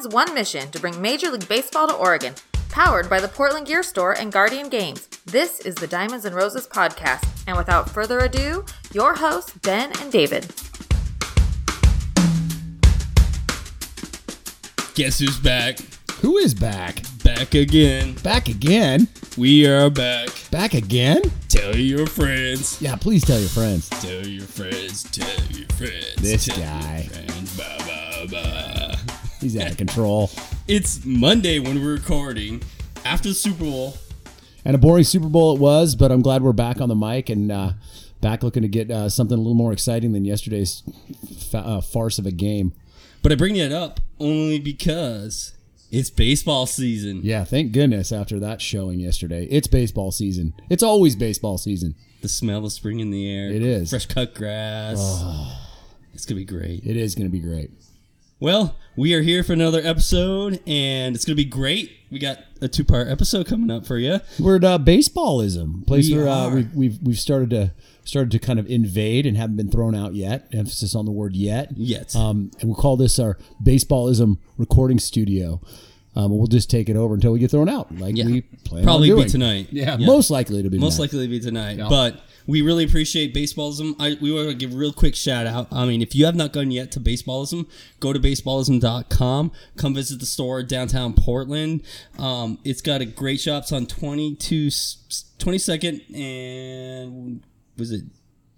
Two one mission to bring Major League Baseball to Oregon. Powered by the Portland Gear Store and Guardian Games. This is the Diamonds and Roses podcast. And without further ado, your hosts, Ben and David. Guess who's back? Who is back? Back again. Back again? We are back. Back again? Tell your friends. Yeah, please tell your friends. Tell your friends. Tell your friends. This tell guy. Your friends. Ba, ba, ba. He's out of control. It's Monday when we're recording after the Super Bowl. And a boring Super Bowl it was, but I'm glad we're back on the mic and uh, back looking to get uh, something a little more exciting than yesterday's fa- uh, farce of a game. But I bring that up only because it's baseball season. Yeah, thank goodness after that showing yesterday. It's baseball season. It's always baseball season. The smell of spring in the air. It is. Fresh cut grass. It's going to be great. It is going to be great. Well, we are here for another episode, and it's going to be great. We got a two part episode coming up for you. We're at uh, baseballism, place We where uh, we've, we've we've started to started to kind of invade and haven't been thrown out yet. Emphasis on the word yet. Yet. Um, and we'll call this our baseballism recording studio. Um, we'll just take it over until we get thrown out, like Yeah. we plan Probably on be tonight. Yeah, most likely it'll be Most tonight. likely to be tonight. But we really appreciate baseballism. I, we want to give a real quick shout out. I mean, if you have not gone yet to baseballism, go to baseballism.com. Come visit the store downtown Portland. Um, it's got a great shops on 22, 22nd and was it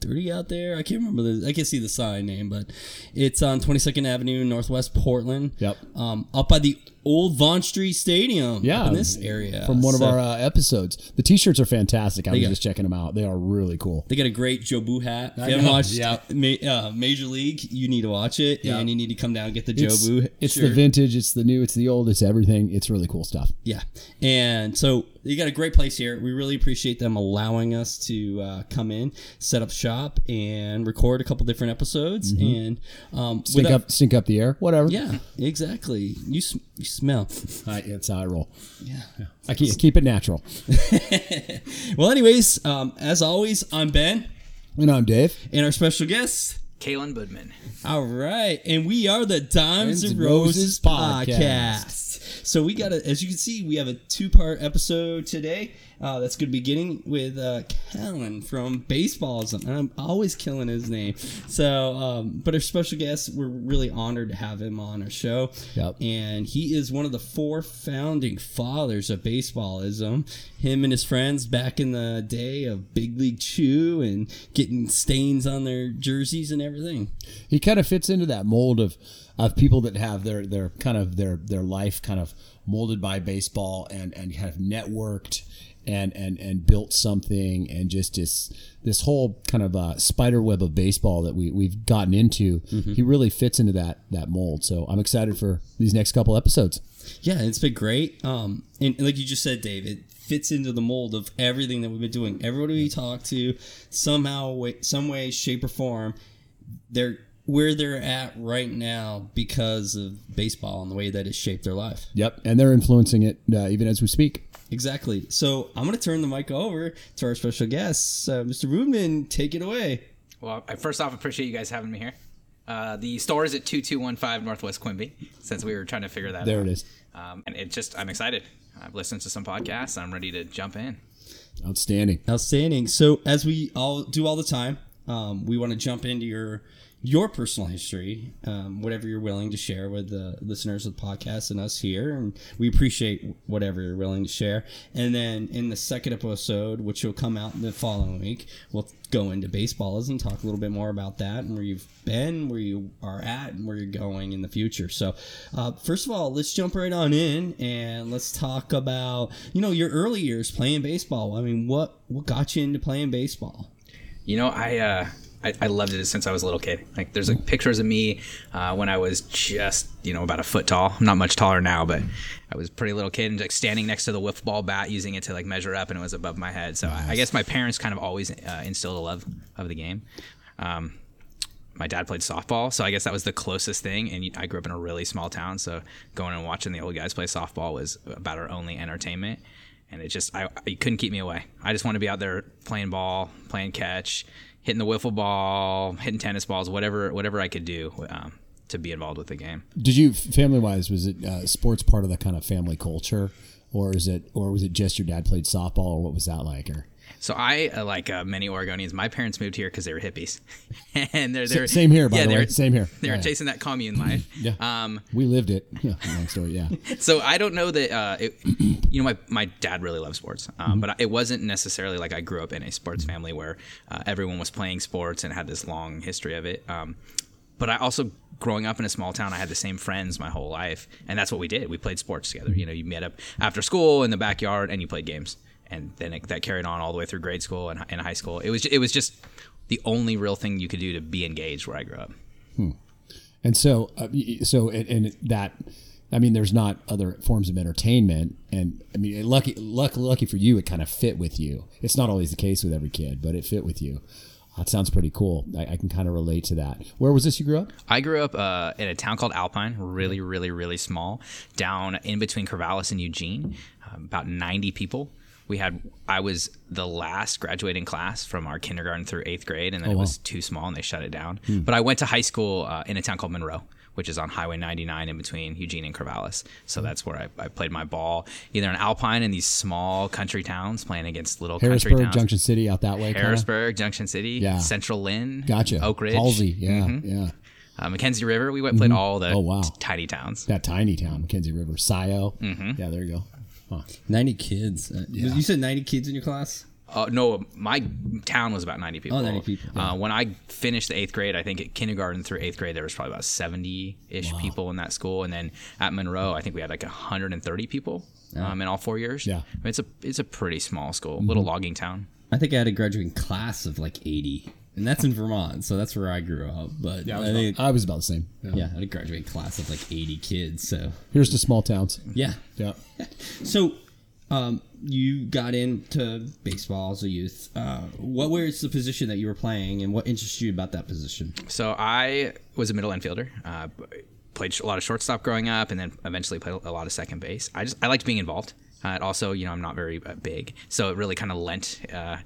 30 out there? I can't remember the, I can't see the sign name, but it's on 22nd Avenue, Northwest Portland. Yep. Um, up by the old Vaughn Street Stadium. Yeah, in this area. from one So- of our uh, episodes. The T-shirts are fantastic. I was got- just checking them out. They are really cool. They got a great Jobu hat. If I you haven't watched yeah. Ma- uh, Major League, you need to watch it, Yeah. and you need to come down and get the It's, Jobu. it's the vintage, it's the new, it's the old, it's everything. It's really cool stuff. Yeah, and so you got a great place here. We really appreciate them allowing us to uh, come in, set up shop, and record a couple different episodes. And um, Mm-hmm. Stink without- up, stink up the air, whatever. yeah, exactly. You sm- you smell. I, that's how I roll. Yeah, I keep, keep it natural. Well, anyways, um, as always, I'm Ben, And I'm Dave. and our special guest. Kellen Budman. All right, and we are the Diamonds and and Roses, Roses podcast. podcast. So we got a, as you can see, we have a two-part episode today. Uh, that's going to be beginning with uh, Kellen from Baseballism, and I'm always killing his name. So, um, but our special guest, we're really honored to have him on our show. Yep. And he is one of the four founding fathers of baseballism. Him and his friends back in the day of Big League Chew and getting stains on their jerseys and everything. he kind of fits into that mold of of people that have their their kind of their their life kind of molded by baseball and and kind of networked and and and built something and just this this whole kind of uh, spider web of baseball that we we've gotten into. Mm-hmm. He really fits into that that mold. So I'm excited for these next couple episodes. Yeah, it's been great. Um, and, and like you just said, Dave, it fits into the mold of everything that we've been doing. Everybody we talk to, somehow, way, some way, shape, or form, they're where they're at right now because of baseball and the way that it shaped their life. Yep, and they're influencing it uh, even as we speak. Exactly. So I'm going to turn the mic over to our special guest, uh, Mr. Rubin. Take it away. Well, I first off appreciate you guys having me here. Uh, the store is at 2215 Northwest Quimby, since we were trying to figure that There out. There it is. Um, and it just, I'm excited. I've listened to some podcasts. I'm ready to jump in. Outstanding. Outstanding. So as we all do all the time, um, we want to jump into your your personal history, um, whatever you're willing to share with the listeners of the podcast and us here, and we appreciate whatever you're willing to share. And then in the second episode, which will come out the following week, we'll go into baseballism, talk a little bit more about that and where you've been, where you are at, and where you're going in the future. So, uh, first of all, let's jump right on in and let's talk about you know your early years playing baseball. I mean, what what got you into playing baseball? You know, I, uh, I I loved it since I was a little kid. Like, there's like pictures of me uh, when I was just you know about a foot tall. I'm not much taller now, but I was pretty little kid and like standing next to the wiffle ball bat, using it to like measure up, and it was above my head. So I, I guess my parents kind of always uh, instilled a love of the game. Um, my dad played softball, so I guess that was the closest thing. And I grew up in a really small town, so going and watching the old guys play softball was about our only entertainment. And it just, I, you couldn't keep me away. I just want to be out there playing ball, playing catch, hitting the wiffle ball, hitting tennis balls, whatever, whatever I could do um, to be involved with the game. Did you family wise? Was it uh, sports part of the kind of family culture, or is it, or was it just your dad played softball, or what was that like? Or So I, uh, like uh, many Oregonians, my parents moved here because they were hippies, and they're, they're same here, by yeah, the way. Same here. They were Yeah. chasing that commune life. Yeah. Um, we lived it. Yeah, long story. Yeah. so I don't know that uh, it, you know my, my dad really loves sports, um, but it wasn't necessarily like I grew up in a sports family where uh, everyone was playing sports and had this long history of it. Um, but I also growing up in a small town, I had the same friends my whole life, and that's what we did. We played sports together. You know, you met up after school in the backyard and you played games, and then it, that carried on all the way through grade school and, and high school. It was it was just the only real thing you could do to be engaged where I grew up. And so, uh, so, and, and that, I mean, there's not other forms of entertainment, and I mean, lucky, lucky, lucky for you, it kind of fit with you. It's not always the case with every kid, but it fit with you. That sounds pretty cool. I, I can kind of relate to that. Where was this you grew up? I grew up uh, in a town called Alpine, really, really, really small, down in between Corvallis and Eugene, um, about 90 people. We had, I was the last graduating class from our kindergarten through eighth grade, and then it was too small and they shut it down. But I went to high school uh, in a town called Monroe, which is on Highway 99 in between Eugene and Corvallis. So that's where I, I played my ball, either in Alpine in these small country towns, playing against little country Harrisburg, towns. Junction City, out that way. kinda? Harrisburg, Junction City, Yeah. Central Linn, Gotcha. Oakridge, Halsey. Yeah, yeah. uh, McKenzie River. We went played all the Oh, wow. t- tiny towns. That tiny town, McKenzie River, Scio. Mm-hmm. Yeah, there you go. Huh. 90 kids. Uh, You said 90 kids in your class? Uh, no, my town was about 90 people. Oh, 90 people, Uh, when I finished the eighth grade, I think at kindergarten through eighth grade, there was probably about 70 ish people in that school. And then at Monroe, I think we had like 130 people um, in all four years. Yeah. Mm-hmm. I mean, it's a it's a pretty small school, little logging town. I think I had a graduating class of like 80. And that's in Vermont, so that's where I grew up. But I I was, think, about, I was about the same. Yeah. yeah, I had a graduating class of like 80 kids. So, Here's the small towns. yeah. Yeah. So, um, you got into baseball as a youth. Uh, what was the position that you were playing, and what interested you about that position? So I was a middle infielder. Uh, played a lot of shortstop growing up, and then eventually played a lot of second base. I just I liked being involved. Uh, also, you know, I'm not very uh, big, so it really kind of lent. Uh,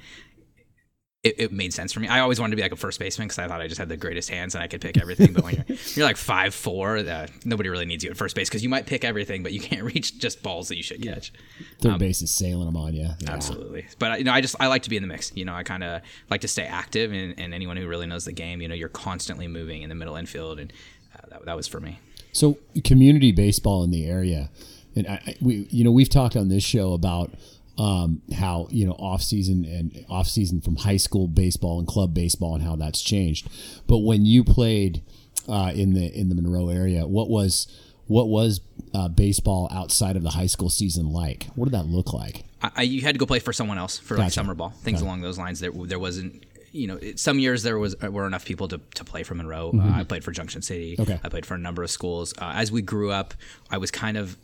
it, it made sense for me. I always wanted to be like a first baseman because I thought I just had the greatest hands and I could pick everything. But when you're you're like five four, uh, nobody really needs you at first base because you might pick everything, but you can't reach just balls that you should catch. Third base is sailing them on you. Yeah. Absolutely. But you know, I just I like to be in the mix. You know, I kind of like to stay active, and, and anyone who really knows the game, you know, you're constantly moving in the middle infield, and uh, that, that was for me. So community baseball in the area, and I- we, you know, we've talked on this show about um, how you know off season and off season from high school baseball and club baseball and how that's changed. But when you played uh, in the in the Monroe area, what was what was uh, baseball outside of the high school season like? What did that look like? I, you had to go play for someone else for like Gotcha. summer ball, things along those lines. There there wasn't. You know, it, some years there was uh, were enough people to, to play for Monroe. Uh, I played for Junction City. Mm-hmm. Okay. I played for a number of schools. Uh, as we grew up, I was kind of,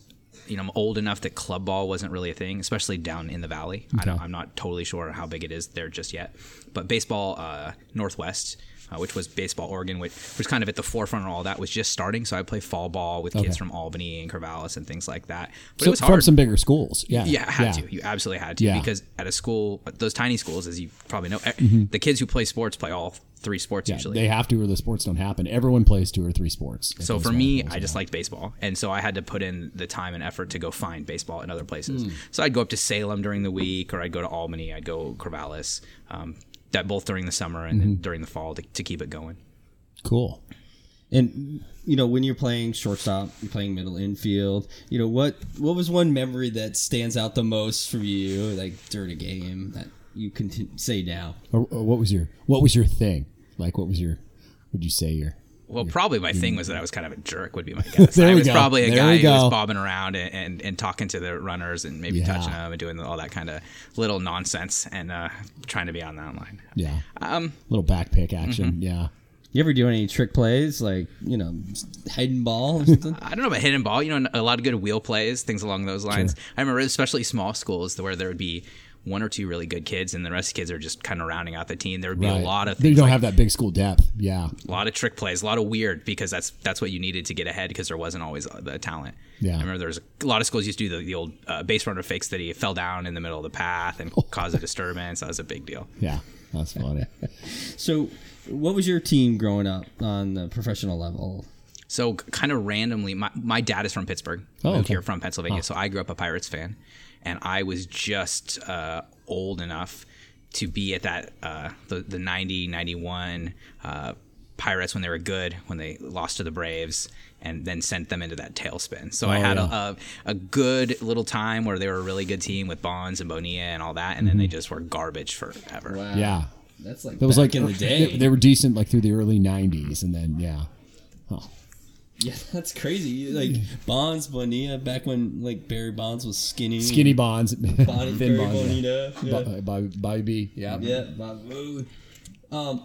you know, I'm old enough that club ball wasn't really a thing, especially down in the valley. I don't, I'm not totally sure how big it is there just yet. But baseball, uh, Northwest, uh, which was baseball Oregon, which was kind of at the forefront of all that, was just starting. So I play fall ball with Okay. kids from Albany and Corvallis and things like that. But So it was from hard. some bigger schools, yeah, Yeah, had to. You absolutely had to Yeah. because at a school, those tiny schools, as you probably know, e- the kids who play sports play all three sports Mm-hmm. Yeah, usually. they have to, or the sports don't happen. Everyone plays two or three sports. so for me, I just liked baseball, and so I had to put in the time and effort to go find baseball in other places. Mm. So I'd go up to Salem during the week, or I'd go to Albany, I'd go Corvallis, um, that both during the summer and Mm-hmm. then during the fall to, to keep it going. Cool. And you know, when you're playing shortstop, you're playing middle infield. You know what? What was one memory that stands out the most for you, like during a game that you can t- say now? Or, or what was your What was your thing? Like, what was your? Would you say your? Well, probably my thing was that I was kind of a jerk. Would be my guess. There I was go. probably a There guy we who was bobbing around and, and, and talking to the runners and maybe Yeah. touching them and doing all that kind of little nonsense and uh, trying to be on that line. Yeah. Um, Little back pick action. Mm-hmm. Yeah. You ever do any trick plays, like you know, hidden ball or something? I don't know about hidden ball. You know, a lot of good wheel plays, things along those lines. I remember, especially small schools, where there would be one or two really good kids, and the rest of the kids are just kind of rounding out the team. There would be Right. a lot of They things don't like have that big school depth. Yeah. a lot of trick plays, a lot of weird because that's that's what you needed to get ahead because there wasn't always the talent. Yeah. I remember there was a lot of schools used to do the, the old uh, base runner fakes that he fell down in the middle of the path and caused a disturbance. That was a big deal. Yeah. That's funny. So, what was your team growing up on the professional level? So kind of randomly, my, my dad is from Pittsburgh, Oh, moved okay. here from Pennsylvania. So I grew up a Pirates fan, and I was just uh, old enough to be at that uh, the the 90, 91 uh, Pirates when they were good, when they lost to the Braves, and then sent them into that tailspin. So I Oh, had yeah. a, a a good little time where they were a really good team with Bonds and Bonilla and all that, and then they just were garbage forever. Wow. Yeah. That's like That was like in the day. They, they were decent like through the early '90s, and then yeah. Oh. Yeah, that's crazy. Like Bonds, Bonilla, back when like Barry Bonds was skinny, Skinny Bonds, Bonnie, thin Barry Bonds. yeah. Bonita. Yeah. Bo- uh, Bobby, Bobby B. Yeah. Yeah, Bob Wood. Um,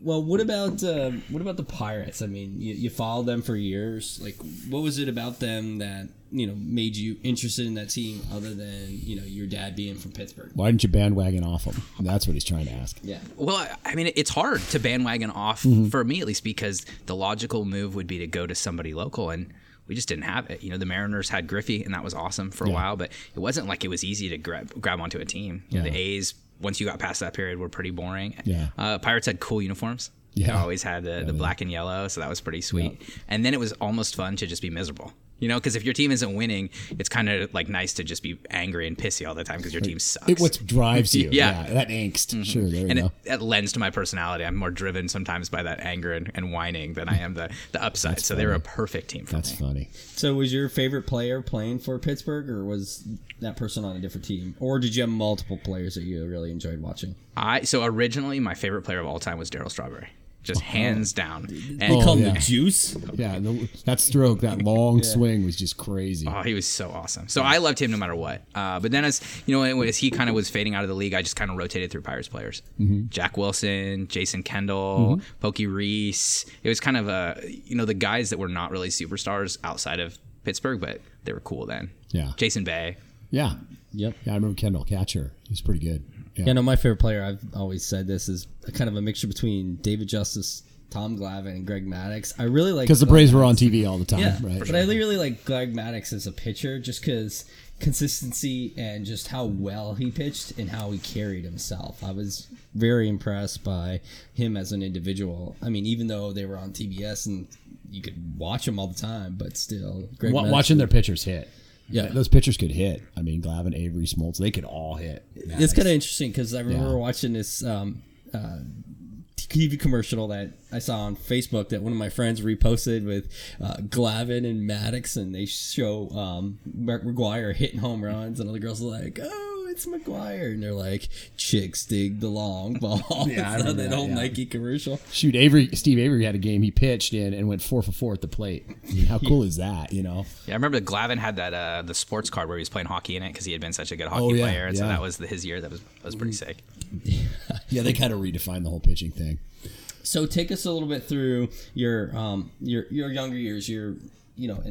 well, what about uh, what about the Pirates? I mean, you, you followed them for years. Like, what was it about them that you know made you interested in that team, other than you know your dad being from Pittsburgh? Why didn't you bandwagon off them? That's what he's trying to ask. Yeah, Well, I- mean, it's hard to bandwagon off Mm-hmm. for me at least because the logical move would be to go to somebody local, and we just didn't have it. You know, the Mariners had Griffey, and that was awesome for a Yeah. while, but it wasn't like it was easy to grab grab onto a team. You know, the A's once you got past that period were pretty boring. Yeah. uh, Pirates had cool uniforms. Yeah. They always had the, the black and yellow, so that was pretty sweet. And then it was almost fun to just be miserable. You know, because if your team isn't winning, it's kind of like nice to just be angry and pissy all the time because your team sucks. It what drives you. Yeah. Mm-hmm. yeah. That angst. Sure. There you go. it, it lends to my personality. I'm more driven sometimes by that anger and, and whining than I am the, the upside. so they were a perfect team for me. That's me. funny. So, was your favorite player playing for Pittsburgh, or was that person on a different team, or did you have multiple players that you really enjoyed watching? I so originally my favorite player of all time was Darryl Strawberry, just hands down. And They call yeah. the Juice. Yeah. The, that stroke, that long swing was just crazy. Oh, he was so awesome. So I loved him no matter what. Uh, but then as you know, as he kind of was fading out of the league, I just kind of rotated through Pirates players. Mm-hmm. Jack Wilson, Jason Kendall, mm-hmm. Pokey Reese. It was kind of a you know the guys that were not really superstars outside of Pittsburgh, but they were cool then. Yeah. Jason Bay. Yeah. Yep. Yeah. I remember Kendall Catcher. He was pretty good. Yeah. Yeah, no, my favorite player, I've always said this, is a kind of a mixture between David Justice, Tom Glavine, and Greg Maddux. I really like Because the Braves were on TV all the time, Yeah, right? but I really like Greg Maddux as a pitcher just because consistency and just how well he pitched and how he carried himself. I was very impressed by him as an individual. I mean, even though they were on TBS and you could watch them all the time, but still, Greg Maddux- watching their pitchers hit. Yeah. Those pitchers could hit. I mean, Glavine, Avery, Smoltz, they could all hit. It's kind of interesting because I remember Yeah. watching this um, uh, TV commercial that I saw on Facebook that one of my friends reposted with uh, Glavine and Maddux, and they show um, Mark McGwire hitting home runs, and all the girls are like, "Oh, it's McGwire," and they're like, "Chicks dig the long ball." Yeah, I It's remember that that, old yeah. Nike commercial. Shoot, Avery, Steve Avery had a game he pitched in and went four for four at the plate. How cool is that? You know, Yeah, I remember Glavine had that uh, the sports card where he was playing hockey in it because he had been such a good hockey Oh, yeah, player, and so yeah. that was the, his year. That was that was pretty sick. yeah, they kind of redefined the whole pitching thing. So take us a little bit through your um your your younger years. Your you know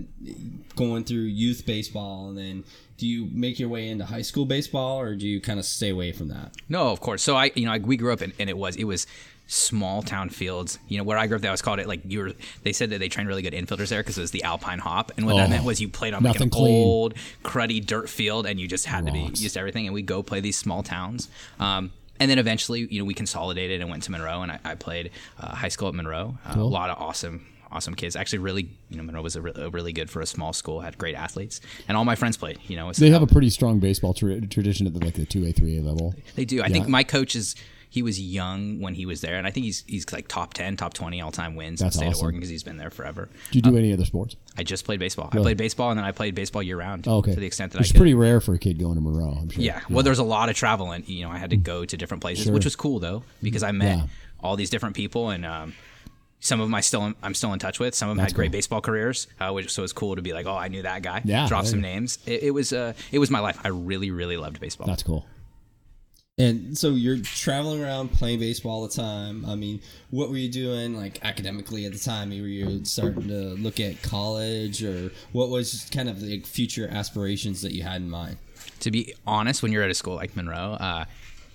going through youth baseball, and then do you make your way into high school baseball, or do you kind of stay away from that? No, of course. So I, you know, I, we grew up in, and it was it was small town fields. You know, where I grew up, that was called it like you were. They said that they trained really good infielders there because it was the Alpine Hop, and what that Oh, meant was you played on like an clean. old cruddy dirt field, and you just had to be used to everything. And we go play these small towns. Um, and then eventually, you know, we consolidated and went to Monroe, and I, I played uh, high school at Monroe. Uh, A lot of awesome, awesome kids. Actually, really, you know, Monroe was a, re- a really good for a small school. Had great athletes, and all my friends played. You know, They have a pretty strong baseball tra- tradition at the, like the two A, three A level. They do. I Yeah. think my coach is he was young when he was there, and I think he's he's like top ten, top twenty all time wins That's in the state awesome. of Oregon because he's been there forever. Do you do um, any other sports? I just played baseball. I played baseball, and then I played baseball year round. Oh, okay. To the extent that it's I could. pretty rare for a kid going to Monroe. I'm sure. Yeah. Well, there's a lot of travel, and you know, I had to mm. go to different places, Sure. which was cool though because I mm. met Yeah. all these different people, and um, some of them I still I'm still in touch with. Some of them That's had great cool. baseball careers, uh, which so it's cool to be like, oh, I knew that guy. Yeah, Drop some names. It, it was uh, it was my life. I really, really loved baseball. That's cool. And so you're traveling around playing baseball all the time. I mean, what were you doing like academically at the time? Were you starting to look at college, or what was kind of the future aspirations that you had in mind? to be honest, when you're at a school like Monroe, uh,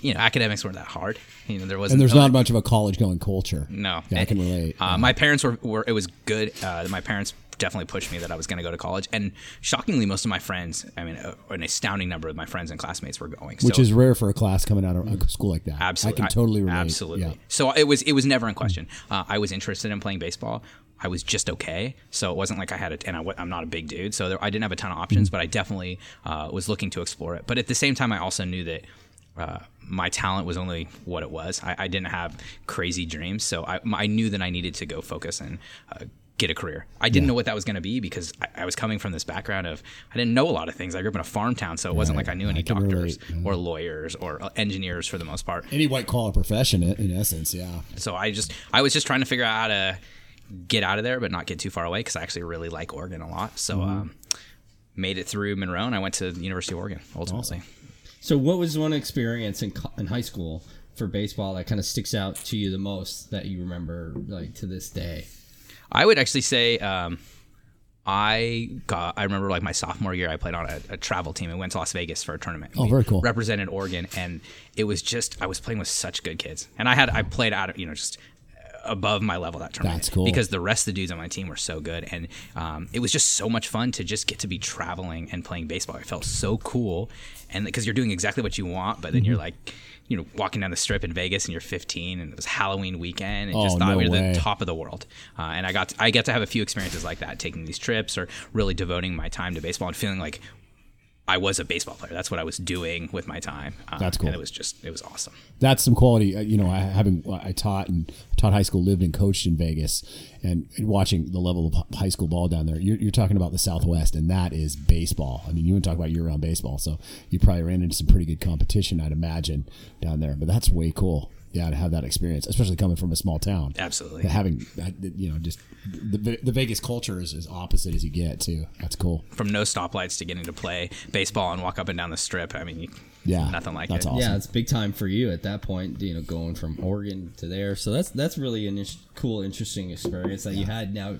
you know, academics weren't that hard. You know, there wasn't. And there's no- not much of a college going culture. No, Yeah, I can relate. Uh, my parents were, were it was good. Uh, my parents definitely pushed me that I was going to go to college, and shockingly, most of my friends, I mean, uh, an astounding number of my friends and classmates were going. which so, is rare for a class coming out of a school like that. absolutely, I can totally relate. Absolutely. Yeah. So it was it was never in question. Uh, I was interested in playing baseball. I was just okay, so it wasn't like I had a, and I, am not a big dude, so there, I didn't have a ton of options, Mm-hmm. but I definitely uh, was looking to explore it. But at the same time, I also knew that uh, my talent was only what it was. I, I didn't have crazy dreams, so I, I knew that I needed to go focus and uh, get a career. I didn't know what that was going to be because I, I was coming from this background of I didn't know a lot of things. I grew up in a farm town, so it wasn't Right. like I knew any doctors relate, or lawyers or uh, engineers for the most part. Any white collar profession, in, essence, yeah. So I just I was just trying to figure out how to get out of there, but not get too far away because I actually really like Oregon a lot. So Mm-hmm. um, made it through Monroe, and I went to the University of Oregon ultimately. So, what was one experience in in high school for baseball that kind of sticks out to you the most that you remember, like to this day? I would actually say um, I got. I remember like my sophomore year, I played on a, a travel team and went to Las Vegas for a tournament. Oh, We very cool. Represented Oregon, and it was just I was playing with such good kids, and I had I played out of you know just above my level that tournament. That's cool. because the rest of the dudes on my team were so good, and um, it was just so much fun to just get to be traveling and playing baseball. It felt so cool, and because you're doing exactly what you want, but then you're Mm-hmm. like. You know, walking down the strip in Vegas, and you're 15, and it was Halloween weekend, and Oh, just thought no we were way. the top of the world. Uh, and I got to, I get to have a few experiences like that, taking these trips or really devoting my time to baseball and feeling like I was a baseball player. That's what I was doing with my time. Uh, That's cool. And it was just it was awesome. That's some quality. uh, You know, I having I taught and taught high school, lived and coached in Vegas, and, and watching the level of high school ball down there. You're, you're talking about the Southwest, and that is baseball. I mean, you want to talk about year-round baseball, so you probably ran into some pretty good competition, I'd imagine, down there. But that's way cool. Yeah, to have that experience, especially coming from a small town. Absolutely. But having, uh, you know, just the, the Vegas culture is as opposite as you get too. That's cool. From no stoplights to getting to play baseball and walk up and down the strip. I mean, you, Yeah, nothing like that's it. awesome. Yeah, it's big time for you at that point. You know, going from Oregon to there. So that's that's really an ish- cool, interesting experience that you had. Now,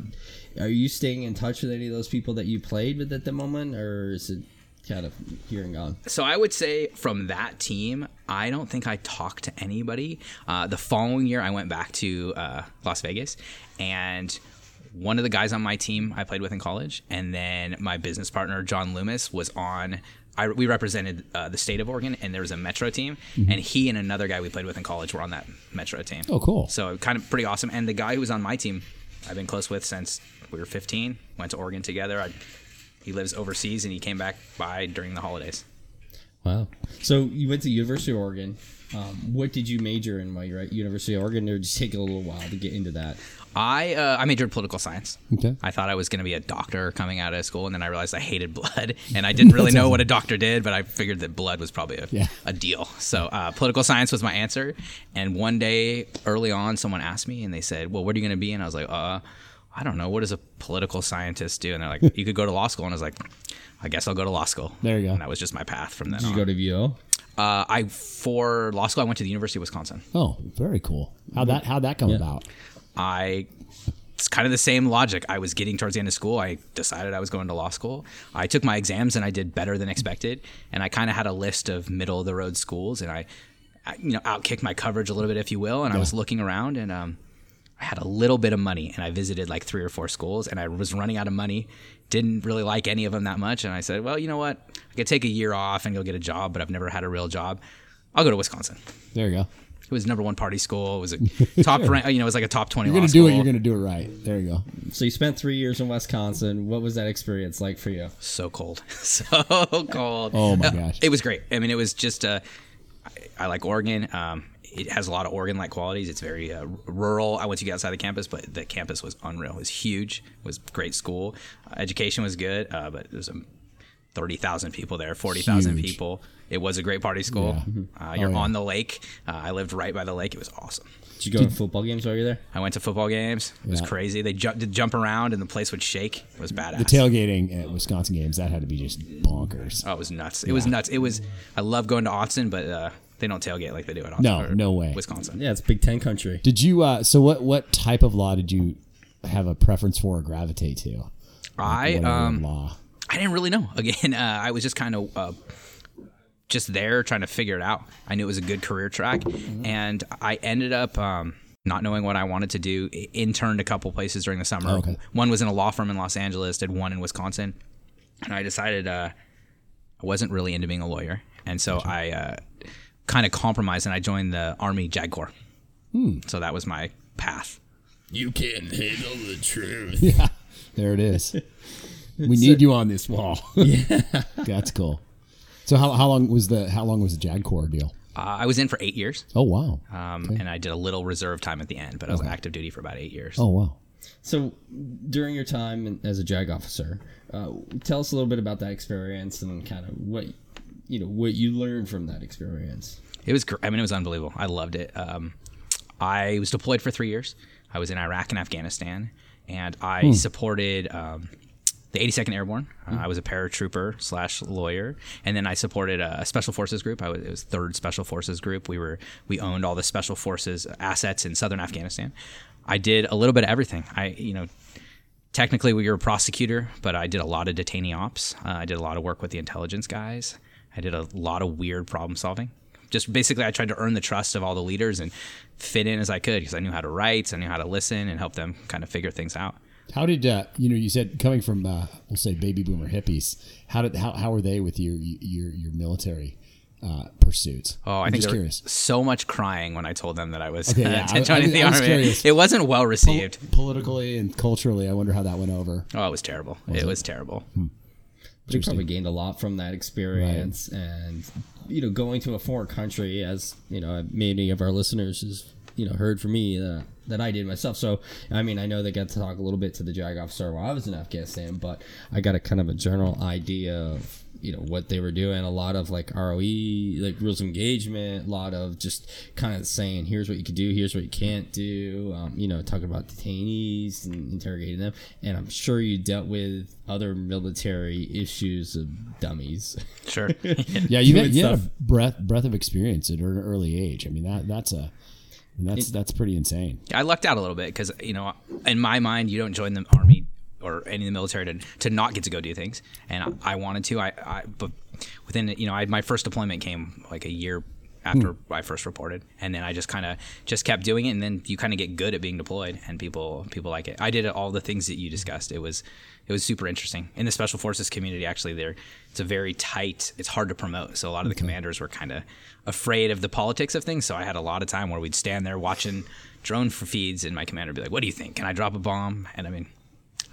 are you staying in touch with any of those people that you played with at the moment, or is it kind of hearing on. So I would say from that team, I don't think I talked to anybody. Uh, the following year, I went back to uh, Las Vegas, and one of the guys on my team I played with in college, and then my business partner John Loomis was on. I, we represented uh, the state of Oregon, and there was a Metro team, and he and another guy we played with in college were on that Metro team. Oh, cool. So kind of pretty awesome. And the guy who was on my team, I've been close with since we were 15. Went to Oregon together. I, he lives overseas, and he came back by during the holidays. Wow. So you went to University of Oregon. Um, what did you major in while you're at University of Oregon, or did it take a little while to get into that? I uh, I majored in political science. Okay. I thought I was going to be a doctor coming out of school, and then I realized I hated blood, and I didn't really know what a doctor did, but I figured that blood was probably a, Yeah. a deal. So uh, political science was my answer. And one day early on, someone asked me, and they said, "Well, what are you going to be?" And I was like, "Uh, I don't know. What does a political scientist do?" And they're like, "You could go to law school." And I was like, "I guess I'll go to law school." There you go. And that was just my path from then Did you go to VO? uh, I for law school, I went to the University of Wisconsin. Oh, very cool. How that how that come about? I it's kind of the same logic. I was getting towards the end of school. I decided I was going to law school. I took my exams and I did better than expected. And I kind of had a list of middle of the road schools, and I, I you know, outkicked my coverage a little bit, if you will. And I was looking around, and um, I had a little bit of money, and I visited like three or four schools, and I was running out of money. Didn't really like any of them that much, and I said, well, you know what? I could take a year off and go get a job, but I've never had a real job. I'll go to Wisconsin. There you go. It was number one party school. It was a top, rank, you know, it was like a top twenty. You're gonna law do it. You're gonna do it right. There you go. So you spent three years in Wisconsin. What was that experience like for you? so cold, so cold. Oh my Uh, gosh. It was great. I mean, it was just. Uh, I, I like Oregon. Um, it has a lot of Oregon-like qualities. It's very uh, rural. I went to get outside the campus, but the campus was unreal. It was huge. It was great school. Uh, education was good, uh, but there's um, thirty thousand people there, forty thousand people. It was a great party school. Uh, you're Oh, yeah. on the lake. Uh, I lived right by the lake. It was awesome. Did you go to football games while you were there? I went to football games. It was crazy. They ju- did jump around and the place would shake. It was badass. The tailgating at Wisconsin games that had to be just bonkers. Oh, it was nuts. It was nuts. It was. I love going to Austin, but uh, they don't tailgate like they do at Austin. No, or no way. Wisconsin. Yeah, it's Big Ten country. Did you? Uh, so what? What type of law did you have a preference for or gravitate to? I Whatever um law. I didn't really know. Again, uh, I was just kind of uh, just there trying to figure it out. I knew it was a good career track, and I ended up um, not knowing what I wanted to do. I- Interned a couple places during the summer. Okay. One was in a law firm in Los Angeles. Did one in Wisconsin, and I decided uh, I wasn't really into being a lawyer, and so I uh, kind of compromised and I joined the Army JAG Corps. So that was my path. You can't handle the truth. Yeah, there it is. we need you on this wall. yeah, that's cool. So how, how long was the how long was the Jag Corps deal? Uh, I was in for eight years, Oh wow. um, and I did a little reserve time at the end, but I was active duty for about eight years. Oh wow. So, during your time as a JAG officer, uh, tell us a little bit about that experience and kind of what you know what you learned from that experience. It was, I mean, it was unbelievable. I loved it. Um, I was deployed for three years. I was in Iraq and Afghanistan, and I supported um, the 82nd Airborne. Uh, I was a paratrooper slash lawyer, and then I supported a, a special forces group. I was, it was Third Special Forces Group. We were we owned all the special forces assets in southern Afghanistan. I did a little bit of everything. I, you know, technically we were a prosecutor, but I did a lot of detainee ops. Uh, I did a lot of work with the intelligence guys. I did a lot of weird problem solving. Just basically, I tried to earn the trust of all the leaders and fit in as I could because I knew how to write, I knew how to listen, and help them kind of figure things out. How did uh, you know? You said coming from uh, we'll say baby boomer hippies. How did how how were they with your your your military uh, pursuits? Oh, I I'm think just curious. so much crying when I told them that I was Okay, yeah, I- joining the I was army. curious. It wasn't well received. Politically and culturally, I wonder how that went over. Oh, it was terrible. it was terrible. But you probably gained a lot from that experience, and you know, going to a foreign country, as you know, many of our listeners has you know heard from me uh, that I did myself. So, I mean, I know they got to talk a little bit to the JAG officer while I was in Afghanistan, but I got a kind of a general idea of you know what they were doing. A lot of like ROE, like rules of engagement. A lot of just kind of saying, here's what you can do, here's what you can't do. Um, you know, talking about detainees and interrogating them. And I'm sure you dealt with other military issues of dummies. Sure. Yeah, you, Doing had, you had a stuff. breath breath of experience at an early age. I mean that that's a mean, that's that's pretty insane. I lucked out a little bit because you know, in my mind, you don't join the army or any of the military to, to not get to go do things, and I, I wanted to. I, I but within you know, I, my first deployment came like a year after hmm. I first reported, and then I just kind of just kept doing it, and then you kind of get good at being deployed, and people people like it. I did all the things that you discussed. It was it was super interesting in the special forces community. Actually, there it's a very tight. It's hard to promote, so a lot of the mm-hmm. commanders were kind of afraid of the politics of things. So I had a lot of time where we'd stand there watching drone feeds, and my commander would be like, "What do you think? Can I drop a bomb?" And I mean,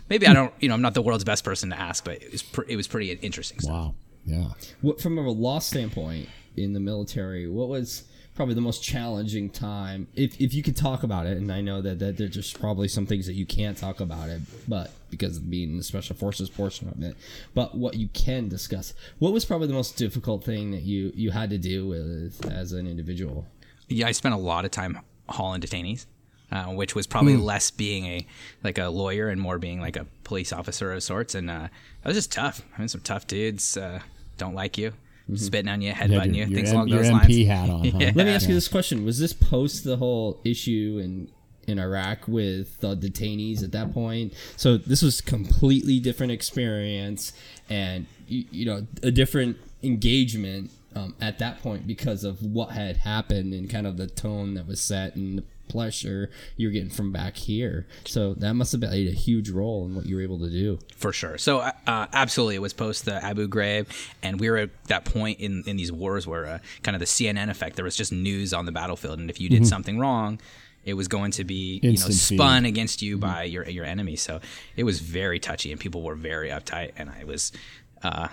maybe I don't. You know, I'm not the world's best person to ask, but it was pr- it was pretty interesting stuff. Wow. Yeah. what from a law standpoint in the military what was probably the most challenging time if, if you could talk about it and i know that, that there's just probably some things that you can't talk about it but because of being in the special forces portion of it but what you can discuss what was probably the most difficult thing that you you had to deal with as an individual yeah, I spent a lot of time hauling detainees, uh, which was probably less being a like a lawyer and more being like a police officer of sorts. And uh, that was just tough. I mean, some tough dudes uh, don't like you, spitting on you, You had headbutting your, you, your things M- along your those MP lines. hat on. Huh? let me ask you this question was this post the whole issue in in iraq with the detainees at that point so this was completely different experience and you, you know a different engagement um, at that point because of what had happened and kind of the tone that was set and the pleasure you're getting from back here so that must have played a huge role in what you were able to do For sure. So, uh, uh, absolutely, it was post the Abu Ghraib, and we were at that point in, in these wars where uh, kind of the CNN effect, there was just news on the battlefield, and if you did something wrong, it was going to be you know Instant feed. spun against you by your your enemy. So it was very touchy, and people were very uptight, and I was. Uh,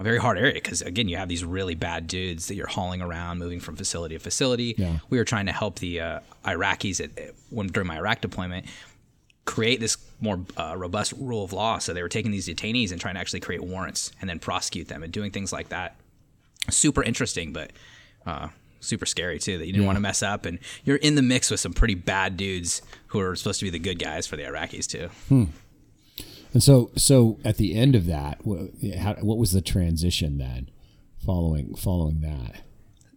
a very hard area because again, you have these really bad dudes that you're hauling around, moving from facility to facility. Yeah. We were trying to help the uh, Iraqis at, when during my Iraq deployment create this more uh, robust rule of law. So they were taking these detainees and trying to actually create warrants and then prosecute them and doing things like that. Super interesting, but uh, super scary too. That you didn't want to mess up, and you're in the mix with some pretty bad dudes who are supposed to be the good guys for the Iraqis too. And so, so at the end of that, what, how, what was the transition then, following following that?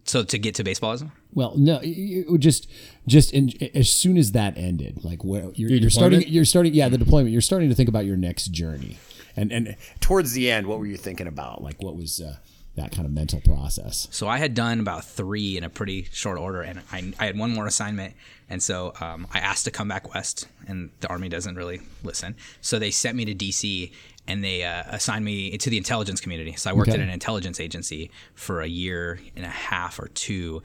So to get to baseballism, Well, no, it, it just just in, as soon as that ended, like where you're, Your you're starting, you're starting, yeah, the deployment. You're starting to think about your next journey, and and towards the end, what were you thinking about? Like, what was uh, that kind of mental process? So I had done about three in a pretty short order, and I, I had one more assignment, and so um, I asked to come back west, and the army doesn't really listen. So they sent me to DC, and they uh, assigned me to the intelligence community. So I worked Okay. at an intelligence agency for a year and a half or two,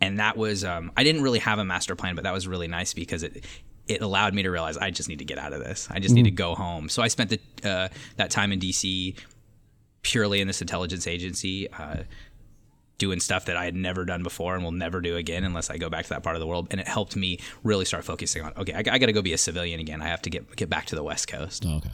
and that was um, I didn't really have a master plan, but that was really nice because it. It allowed me to realize I just need to get out of this. I just need to go home. So I spent the, uh, that time in DC purely in this intelligence agency, uh, doing stuff that I had never done before and will never do again unless I go back to that part of the world. And it helped me really start focusing on okay, I, I got to go be a civilian again. I have to get get back to the West Coast. Oh, okay.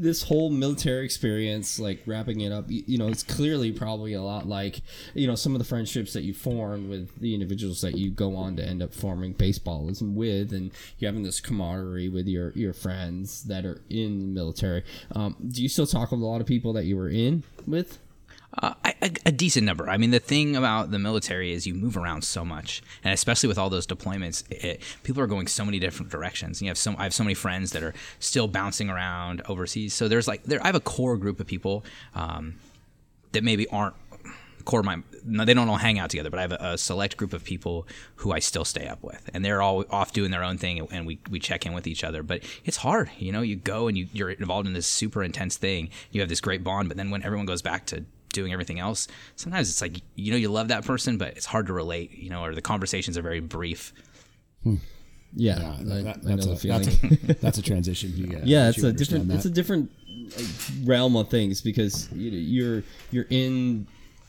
This whole military experience, like wrapping it up, you, know, it's clearly probably a lot like, you know, some of the friendships that you form with the individuals that you go on to end up forming baseballism with, and you're having this camaraderie with your your friends that are in the military. Um, do you still talk with a lot of people that you were in with? Uh, a, a decent number. I mean, the thing about the military is you move around so much, and especially with all those deployments, it, people are going so many different directions. You have some. I have so many friends that are still bouncing around overseas. So there's like there. I have a core group of people um, that maybe aren't core my no, they don't all hang out together but i have a, a select group of people who i still stay up with and they're all off doing their own thing and we, we check in with each other but it's hard you know you go and you, you're involved in this super intense thing you have this great bond but then when everyone goes back to doing everything else sometimes it's like you know you love that person but it's hard to relate you know or the conversations are very brief Yeah, Yeah, I, that- I that's, the a, that's, a, that's a transition. You, uh, yeah, that it's a different that. it's a different realm of things because you know, you're you're in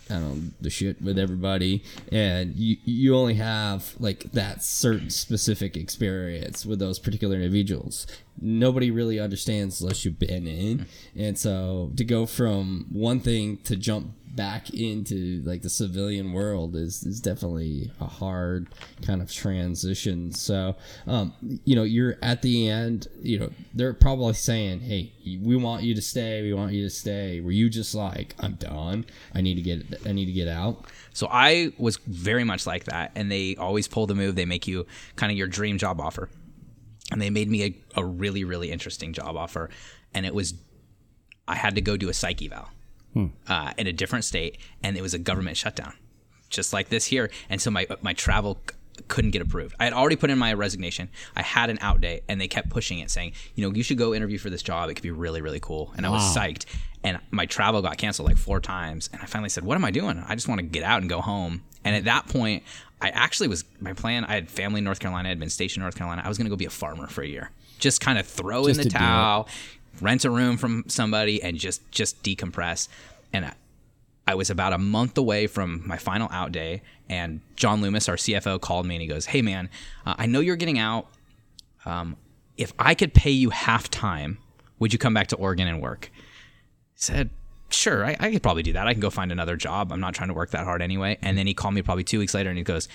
I don't know the shit with everybody, and you you only have like that certain specific experience with those particular individuals. Nobody really understands unless you've been in, and so to go from one thing to jump back into like the civilian world is is definitely a hard kind of transition. So, um, you know, you're at the end. You know, they're probably saying, "Hey, we want you to stay. We want you to stay." Were you just like, "I'm done. I need to get. I need to get out." So I was very much like that, and they always pull the move. They make you kind of your dream job offer, and they made me a, a really, really interesting job offer, and it was I had to go do a psych eval uh, in a different state, and it was a government shutdown, just like this here, and so my my travel couldn't get approved. I had already put in my resignation. I had an out date, and they kept pushing it, saying, you know, you should go interview for this job. It could be really, really cool. And I was psyched. And my travel got canceled like four times. And I finally said, what am I doing? I just want to get out and go home. And at that point, I actually was my plan. I had family in North Carolina. I had been stationed in North Carolina. I was going to go be a farmer for a year. Just kind of throw Just in the it. towel, rent a room from somebody, and just just decompress. And I, I was about a month away from my final out day, and John Loomis, our CFO, called me and he goes, "Hey man, uh, I know you're getting out. Um, if I could pay you half time, would you come back to Oregon and work?" I said, "Sure, I, I could probably do that. I can go find another job. I'm not trying to work that hard anyway." And then he called me probably two weeks later and he goes.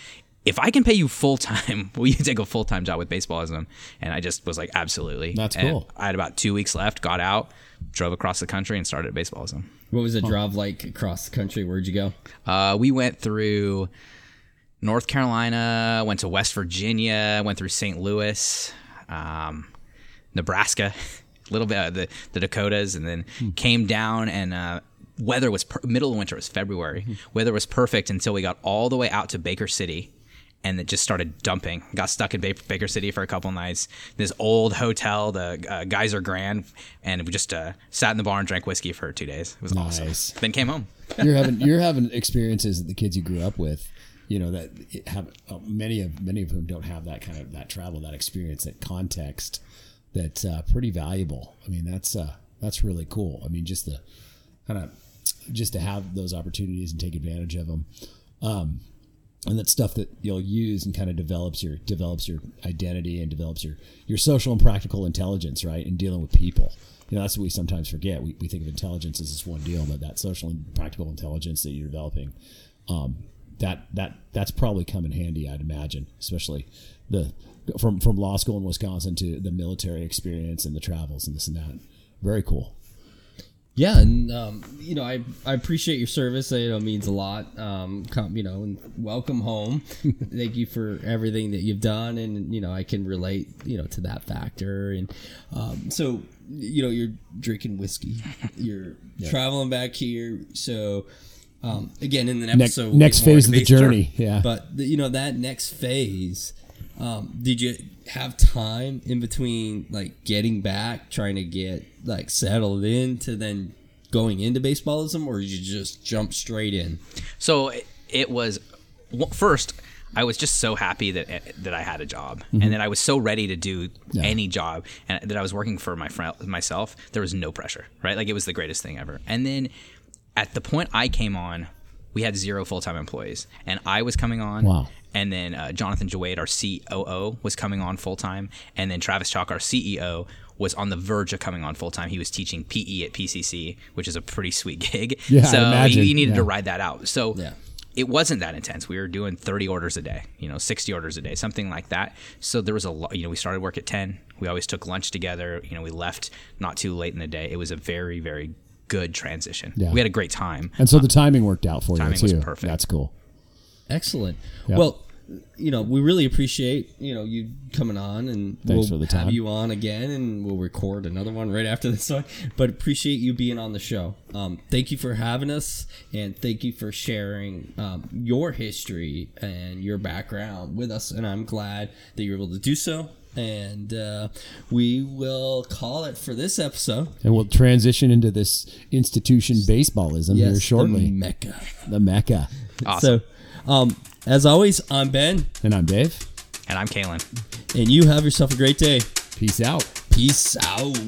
If I can pay you full time, will you take a full time job with baseballism? And I just was like, absolutely. That's And cool. I had about two weeks left, got out, drove across the country, and started baseballism. What was the drive like across the country? Where'd you go? Uh, we went through North Carolina, went to West Virginia, went through St. Louis, um, Nebraska, a little bit of the, the Dakotas, and then came down and uh, weather was per- middle of winter. It was February. Weather was perfect until we got all the way out to Baker City. And it just started dumping. Got stuck in ba- Baker City for a couple nights. This old hotel, the uh, Geiser Grand, and we just uh, sat in the bar and drank whiskey for two days. It was Nice. awesome. Then came home. you're having you're having experiences that the kids you grew up with, you know, that have uh, many of many of whom don't have that kind of that travel, that experience, that context. That's uh, pretty valuable. I mean, that's uh, that's really cool. I mean, just the kind of just to have those opportunities and take advantage of them. Um, and that's stuff that you'll use and kind of develops your develops your identity and develops your your social and practical intelligence, right? In dealing with people. You know, that's what we sometimes forget. We, we think of intelligence as this one deal, but that social and practical intelligence that you're developing, um, that that that's probably come in handy, I'd imagine, especially the from from law school in Wisconsin to the military experience and the travels and this and that. Very cool. Yeah, and um, you know, I I appreciate your service. You know, it means a lot. Um, come, you know, and welcome home. Thank you for everything that you've done, and you know, I can relate, you know, to that factor. And um, so, you know, you're drinking whiskey, you're traveling back here. So, um, again, in the next Next, we'll next phase of the journey. Yeah. But you know, that next phase, um, did you have time in between, like getting back, trying to get like settled in, to then going into baseballism, or did you just jump straight in? So it, it was first. I was just so happy that eh, that I had a job, and that I was so ready to do any job, and that I was working for my friend myself. There was no pressure, right? Like it was the greatest thing ever. And then at the point I came on, we had zero full time employees, and I was coming on. Wow. And then uh, Jonathan Jawade, our COO, was coming on full time, and then Travis Chalk, our CEO, was on the verge of coming on full time. He was teaching PE at PCC, which is a pretty sweet gig. Yeah, so imagine. you, you needed Yeah. to ride that out. So Yeah. it wasn't that intense. We were doing 30 orders a day, you know, 60 orders a day, something like that. So there was a lot, you know, we started work at 10. We always took lunch together. You know, we left not too late in the day. It was a very, very good transition. Yeah. We had a great time. And so the timing worked out for Timing you was too. perfect. That's cool. Excellent. Yep. Well, you know, we really appreciate you know you coming on, and Thanks we'll for the have you on again, and we'll record another one right after this one. But appreciate you being on the show. Um, thank you for having us, and thank you for sharing um, your history and your background with us. And I'm glad that you're able to do so. And uh, we will call it for this episode. And we'll transition into this institution baseballism here the shortly. Mecca. The Mecca. Awesome. So, um, as always, I'm Ben, And I'm Dave. and I'm Kellen. and you have yourself a great day. Peace out. Peace out.